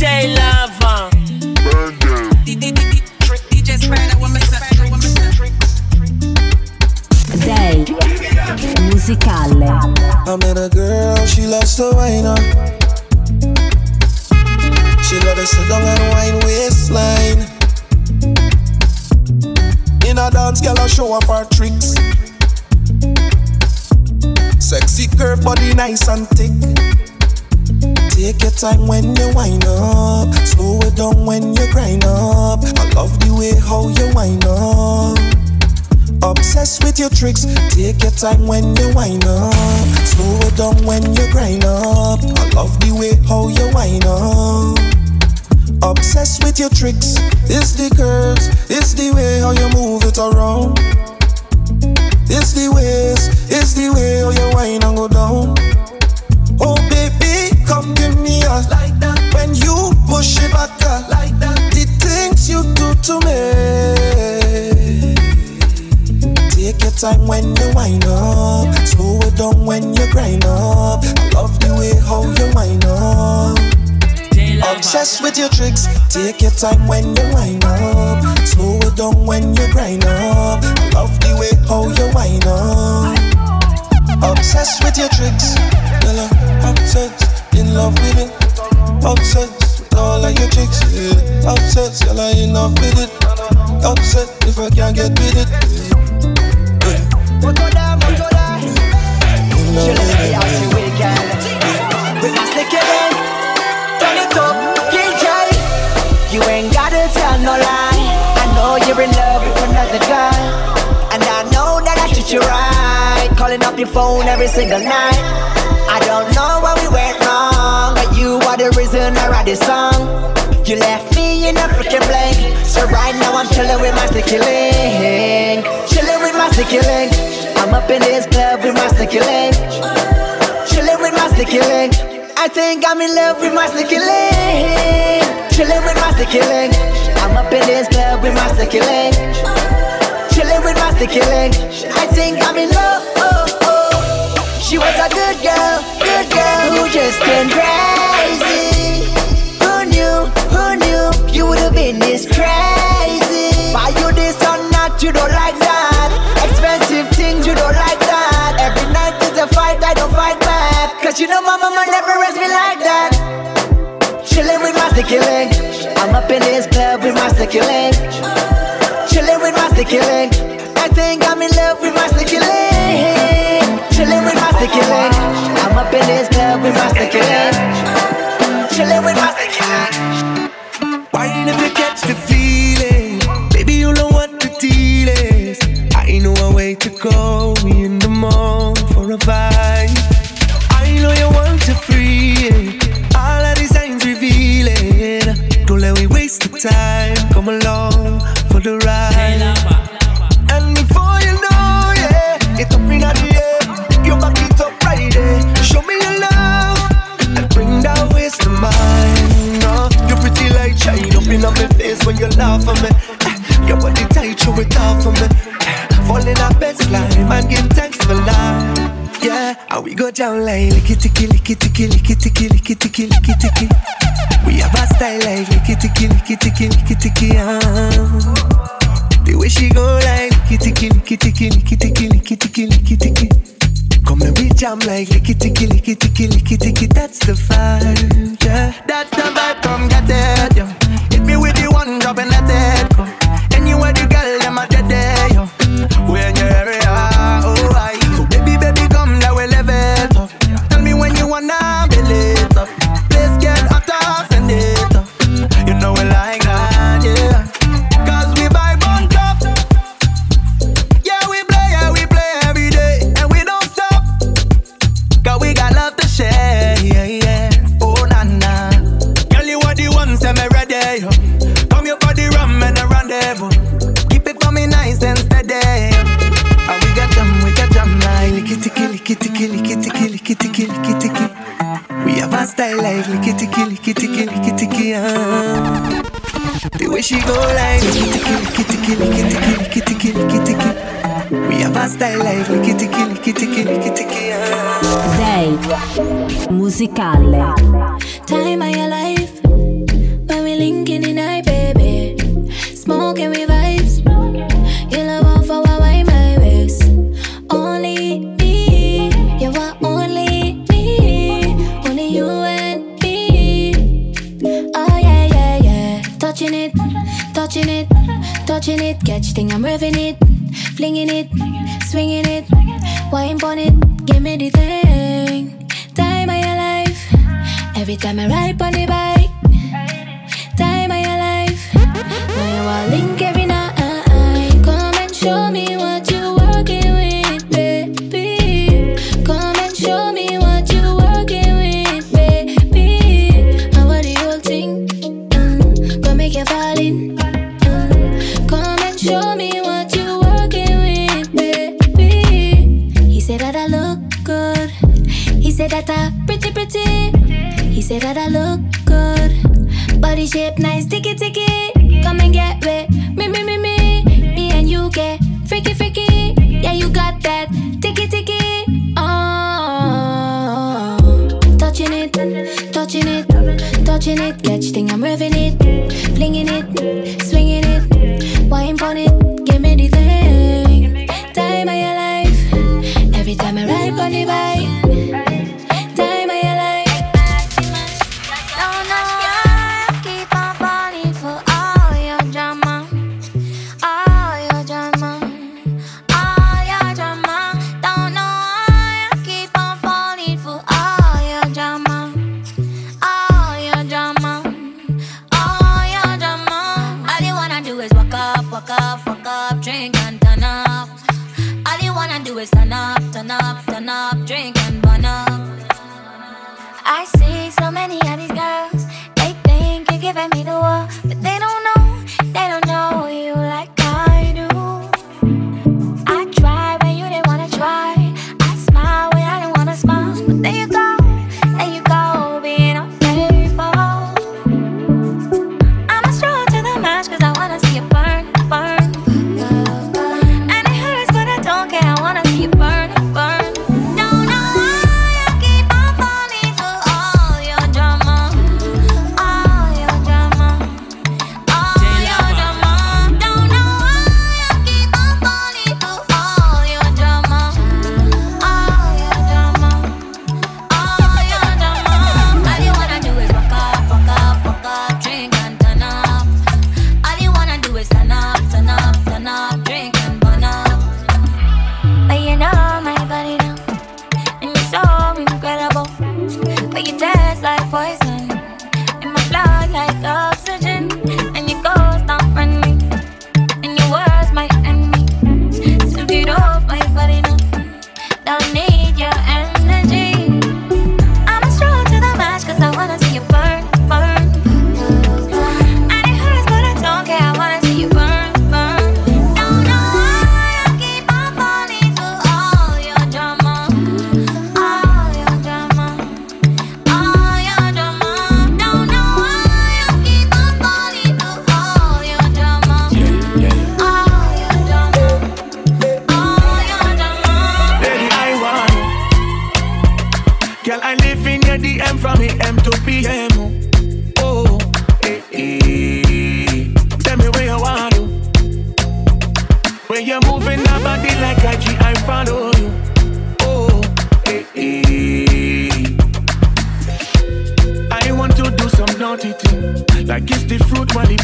J Lava. Day musicale. I met a girl, she loves to wine on. She love to sit down and wine waistline. In a dance, girl, I show off her tricks. Sexy curve, body nice and thick. Take your time when you wind up. Slow it down when you grind up. I love the way how you wind up. Obsessed with your tricks. Take your time when you wind up. Slow it down when you grind up. I love the way how you wind up. Obsessed with your tricks. It's the curves. It's the way how you move it around. It's the ways. It's the way how you wind and go down. Push it back uh, like that. The things you do to me. Take your time when you wind up. Slow it down when you grind up. I love the way how you wind up. Obsessed with your tricks. Take your time when you wind up. Slow it down when you grind up. I love the way how you wind up. Obsessed with your tricks. Girl, obsessed, in love with it. Obsessed all of your tricks. Yeah. Obsessed, girl, I in love with it. Obsessed if I can't get with it. She look me how she wicked With my stick again Turn it up, DJ You ain't gotta tell no lie I know you're in love with another guy And I know that I treat you right Calling up your phone every single night I don't this song. You left me in a freaking blank. So right now I'm chilling with my sticky link. Chilling with my sticky link. I'm up in this club with my sticky link. Chilling with my sticky link. I think I'm in love with my sticky link. Chilling with my sticky link. I'm up in this club with my sticky link. Chilling with my sticky link. I think I'm in love. She was a good girl, good girl Who just turned crazy Been this crazy. Why you this or not, you don't like that. Expensive things, you don't like that. Every night is a fight, I don't fight back. Cause you know my mama never raised me like that. Chilling with my sticky link. I'm up in this club with my sticky link. Chilling with my sticky link. I think I'm in love with my sticky link. Chilling with my sticky link. I'm up in this club with my sticky link. Chilling with my We have a style like licky ticky, licky ticky, licky ticky. Ah. The way she go like licky ticky, licky ticky, licky ticky, licky ticky, licky ticky. Come and we jam like licky ticky, licky ticky, licky ticky. That's the vibe, yeah. That's the vibe, come get it, ticky, licky ticky, licky ticky, licky ticky. We have a style like ticky, licky ticky, licky ticky. Ah. The way she go like licky ticky, licky ticky, licky ticky, licky ticky, licky ticky. We have a style like ticky, licky ticky, licky ticky. Ah. Day musicale. touching it, touching it, touching it. Catch thing, I'm revving it, flinging it, swinging it. Wine on it, give me the thing. Time of your life. Every time I ride on the bike. Time of your life. Now you a link every night. Come and show me.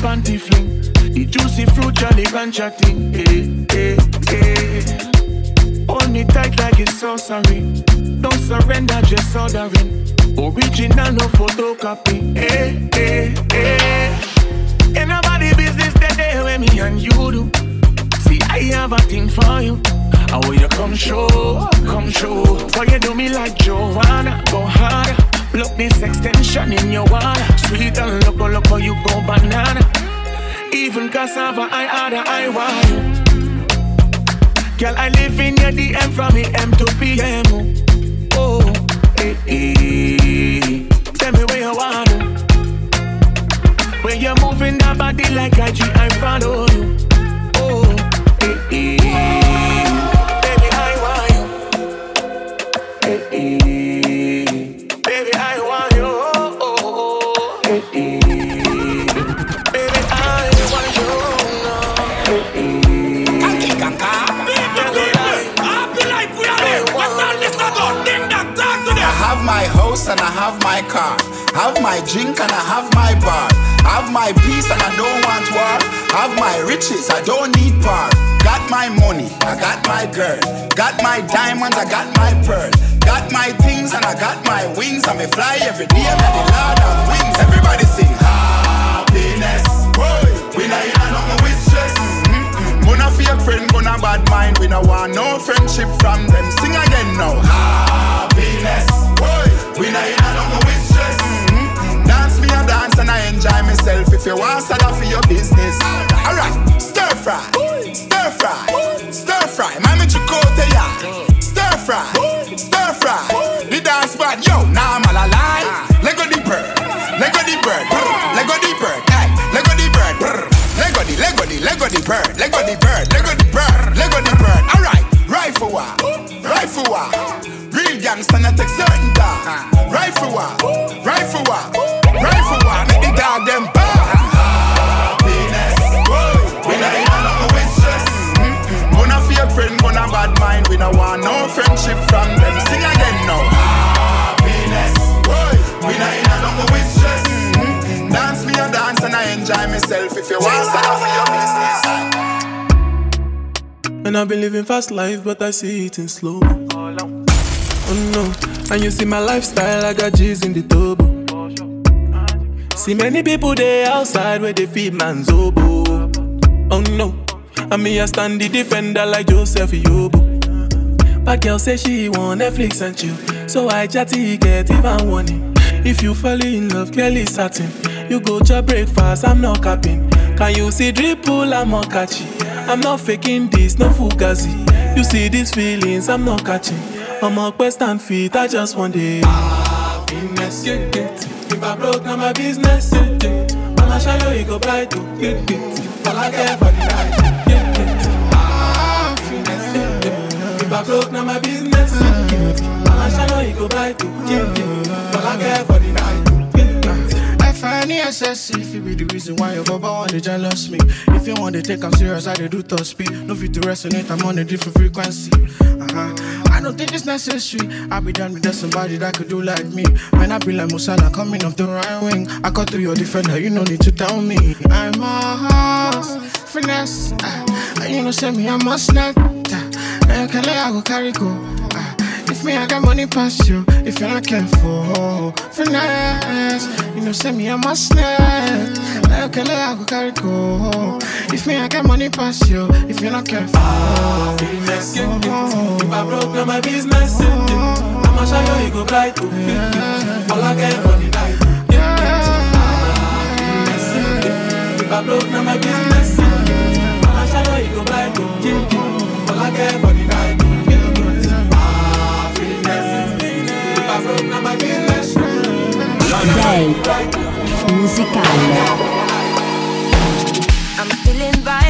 panty fling. The juicy fruit Jolly Rancher thing. Hey, eh, eh, hey, eh. hey. Hold me tight like it's sorcery. Don't surrender, just ordering. Original, no photocopy. Hey, hey, hey. Ain't nobody business that today when me and you do. See, I have a thing for you. I will you come show, come show. Why you do me like Joanna? Go harder. Look this extension in your wall. Sweet and local, local, you go banana. Even cassava, I order, I want. Girl, I live in your DM from AM to PM. Oh, eh, eh. Tell me where you want. When you're moving that body like IG, I follow. Have my drink and I have my bar. Have my peace and I don't want war. Have my riches, I don't need par. Got my money, I got my girl. Got my diamonds, I got my pearl. Got my things and I got my wings. I'm fly every day, I'm the Lord of wings. Everybody sing happiness. Boy, we not in a nothing with stress. Mm-hmm. Mona fear friend, gonna bad mind. We no want no friendship from them. Certain dog. Rifle war, rifle war, rifle war. Make the dog them bark. Happiness, boy. We not in nothing with stress. Gonna fake friend, gonna bad mind. We no want no friendship from them. Sing again now. Happiness, boy. We not in nothing with stress. Dance me a dance and I enjoy myself. If you want, start off for your business. And I've been living fast life, but I see it in slow. Oh no, and you see my lifestyle, I got G's in the turbo. See many people there outside where they feed man's oboe. Oh no, and me I stand the defender like Joseph Yobo. But girl say she want Netflix and chill, so I chatty get even warning. If you fall in love, Kelly satin. You go to breakfast, I'm not capping. Can you see dripple? I'm not catchy. I'm not faking this, no fugazi. You see these feelings, I'm not catching. I'm a quest and feet, I just want the happiness. Yeah, yeah. If I broke, now my business. Yeah, yeah. I'ma show you, you go bright. Yeah, yeah. All I care for the night. Yeah, yeah. Happiness. Yeah, yeah. If I broke, now my business. Yeah, yeah. I'ma show you, you go bright. Yeah, yeah. All I care for the night. It excessive, if it be the reason why your baba want to jealous me. If you want to take I'm serious, I dey do top speed. No fit to resonate, I'm on a different frequency. Uh-huh. Don't think it's necessary. I be done with that somebody that could do like me. Man, I be like Mo Salah coming off the right wing. I got through your defender, you no need to tell me. I'm a horse, finesse. Uh, you know, send me, I'm a snack. Uh, I go carry go? If me, I got money past you. If you're not careful, finesse. You know, send me a must net. Like I go carry go. If me, I got money past you. If you're not careful, Happiness, yeah, yeah. If I broke, now my business. Yeah. I'ma show you, you go bright too. Yeah. All I care for the night. Yeah, yeah. Happiness, yeah, yeah. If I broke, now my business. I'ma show you, you go bright too. Yeah, yeah. All I care for the night. Day. I'm feeling vibes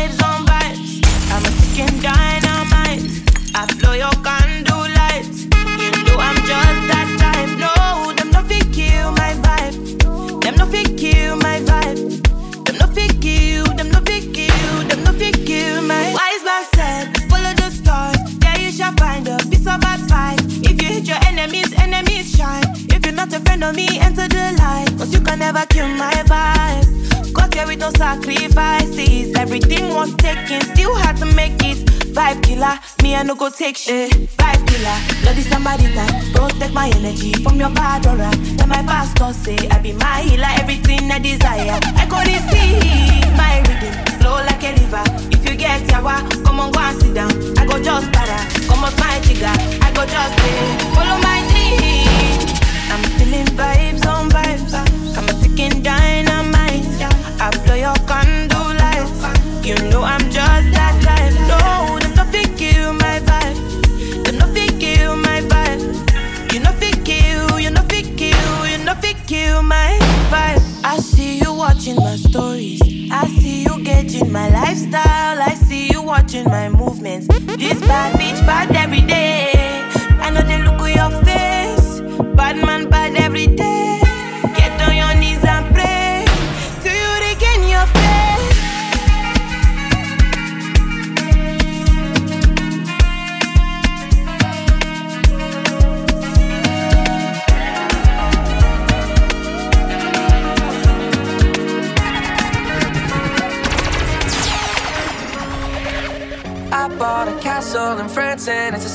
Was still had to make it. Vibe killer, me I no go take shit. Vibe killer, bloody somebody time. Protect my energy from your bad aura. Then my pastor say I be my healer, everything I desire. I go receive my rhythm, flow like a river.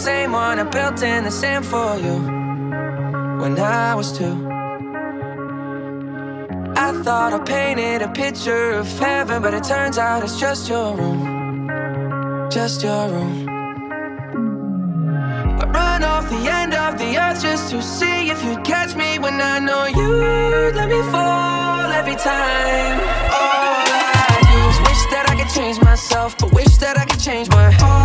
Same one I built in the sand for you when I was two. I thought I painted a picture of heaven, but it turns out it's just your room. Just your room. I run off the end of the earth just to see if you'd catch me when I know you'd let me fall every time. All I do is wish that I could change myself, but wish that I could change my. All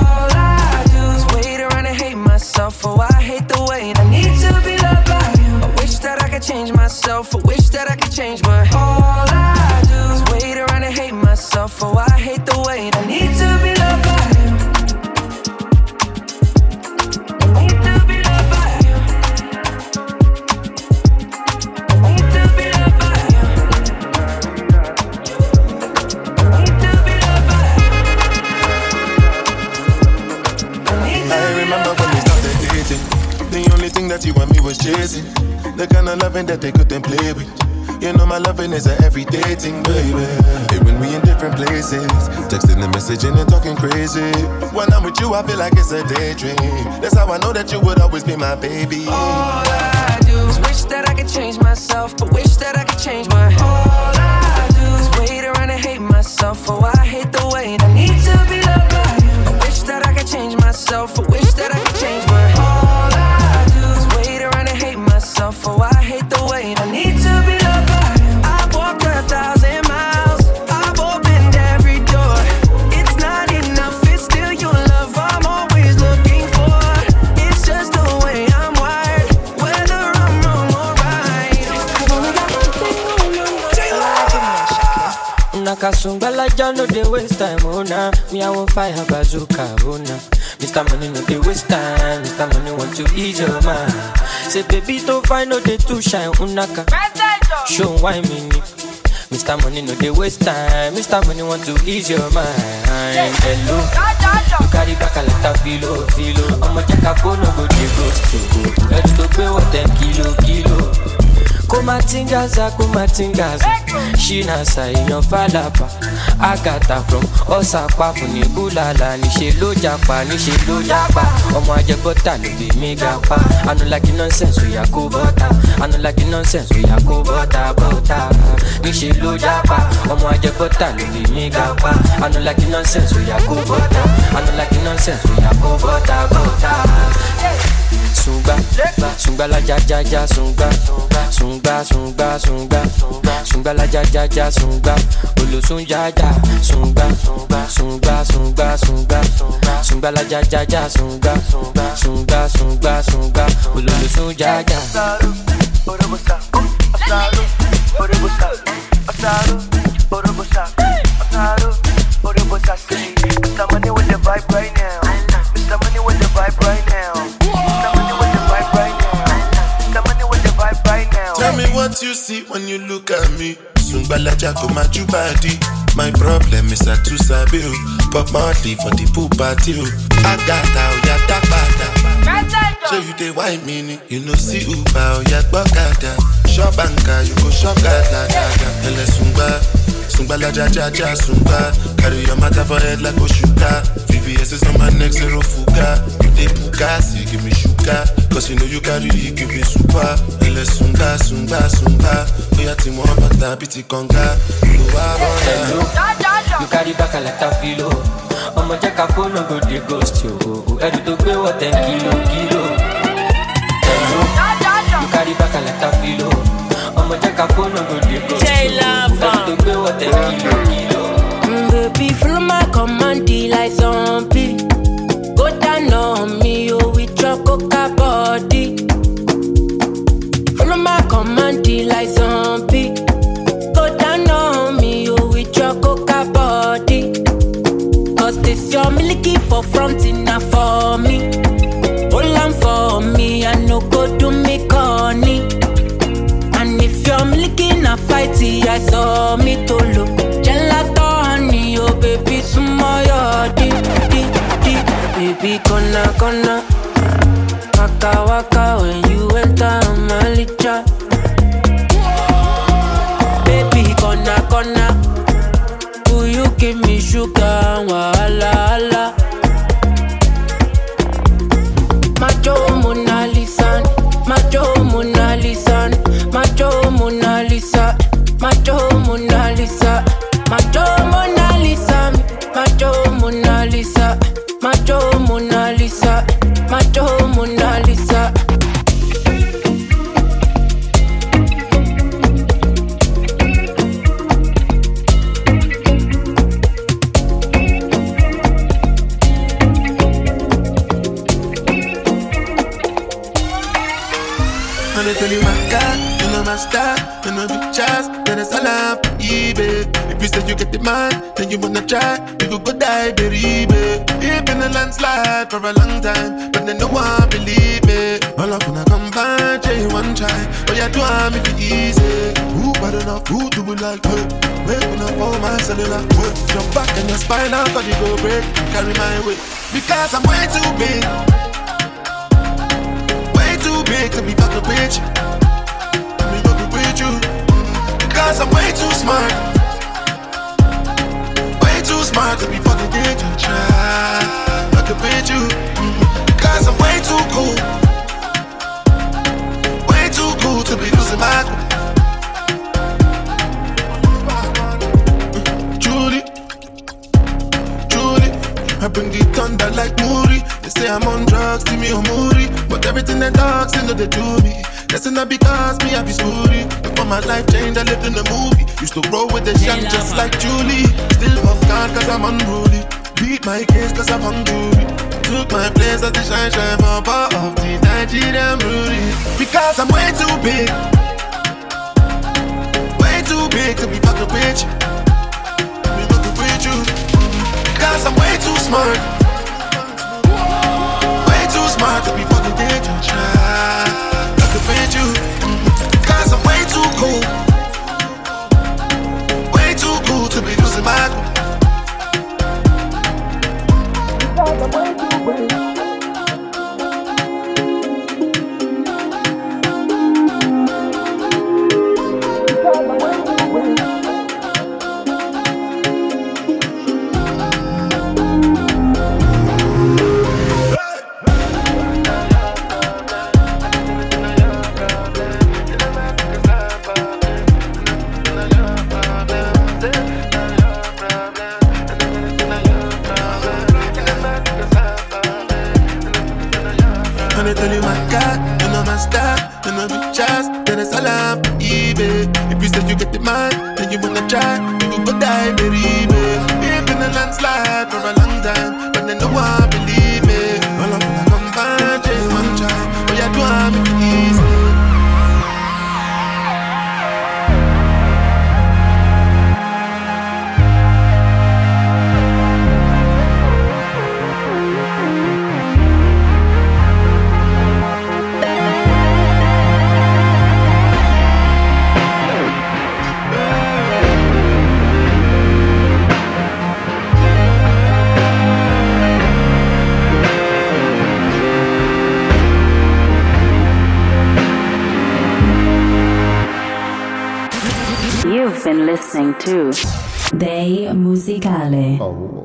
and and talking crazy. When I'm with you, I feel like it's a daydream. That's how I know that you would always be my baby. All I do is wish that I could change myself, but wish that I could change my. Time, oh nah. Me I want fire bazooka, oh nah. Mr. Money no dey waste time, Mr. Money want to ease your mind. Say baby don't find no dey too shine, unaka. Oh Show why me. Mr. Money no dey waste time, Mr. Money want to ease your mind. Hello, you carry back a lot of filo, filo. Check a phone, no go dey ghost you. Let's go pay what ten kilo, kilo. Kumatingaza kumatingaza. Ṣínàṣà èèyàn fàlàpà àgàtà from ọ̀sàpá fún ní búlàlà níṣẹ́ ló japa níṣẹ́ ló japa ọmọ ajẹbọ́tà ló bí mi ga pa anulagi nonsense oya kó bọ́tà anulagi nonsense oya kó bọ́tà bọ́tà níṣẹ́ ló japa ọmọ ajẹbọ́tà ló bí mi ga anulagi nonsense oya kó bọ́tà anulagi nonsense oya kó bọ́tà bọ́tà. Sunga, sunga la ja ja ja sunga, sunga sunga sunga, sunga la ja ja ja sunga, olosun ja ja sunga, sunga sunga sunga, sunga la ja ja ja sunga, sunga sunga sunga, olosun ja. Ja. Mr. Money with the vibe right now. What you see when you look at me. Sungbalaja go my body. My problem is I too sabi o. Pop Marley for the pool party o. Agata oya dagbada. So you dey whine me. You know see Uber oya gbọ́kada. Shop anka you go shop gada gada. Ẹlẹ sungba. Sungbalaja ja ja sungba. Carry your matter for head like Oshuka. VVS is on my neck zero fuga. You dey puka, see give me sugar. Cause you know you carry it, give me super. Ẹlẹ sunga sunga sunga. Oya ti mọ bàtà bí ti kànga. Olùwà Hello, bọ̀dà. you carry back a lot of filo. ọmọ jẹ́ ká fóònù go dey ghost yo. ẹrù tó gbé wọ̀ ten kilo kilo. Hello, you carry back a lot of filo. ọmọ jẹ́ ká fóònù go dey ghost yo. ẹrù tó gbé wọ̀ ten kilo kilo. Baby, follow my command, like zombie. Go down on me, oh, with your coca body. Follow my command, like zombie. Go down on me, oh, with your coca body. Cause this your milky for front enough for me. Hold on for me, I no go do me corny. And if you're milky na fighty, I saw me to look. Baby, gonna gonna. Waka waka when you enter my licha. Baby, gonna gonna. Will you give me sugar and wahala? wahala? Time, but then no one believe me. All up when I come back, you one try, but you do I'm if it easy. Who bad enough, who do it like her? Wake up for my cellular, work your back and your spine, I'll body go break, carry my weight. Because I'm way too big way too big to be fucking with you. Me fucking with you. Because I'm way too smart. Way too smart to be fucking with fucking with you. Because I'm way too cool. Way too cool to be losing my cool. Mm, Julie, Julie, I bring the thunder like Moody. They say I'm on drugs, see me on Moody. But everything that dogs, they know they do me. That's not because me, I be screwy. Before my life changed, I lived in a movie. Used to roll with the young just like Julie. Still pop guard cause I'm unruly. Beat my case cause I'm hungry. Took my place as the shine shine papa of the Nigerian Rudy. Because I'm way too big. Way too big to be fucking with you. Be fucking with you. Because I'm way too smart. Way too smart to be fucking you. Try fucking with you. Because I'm way too cool. Way too cool to be losing my cool. And to Day Musicale.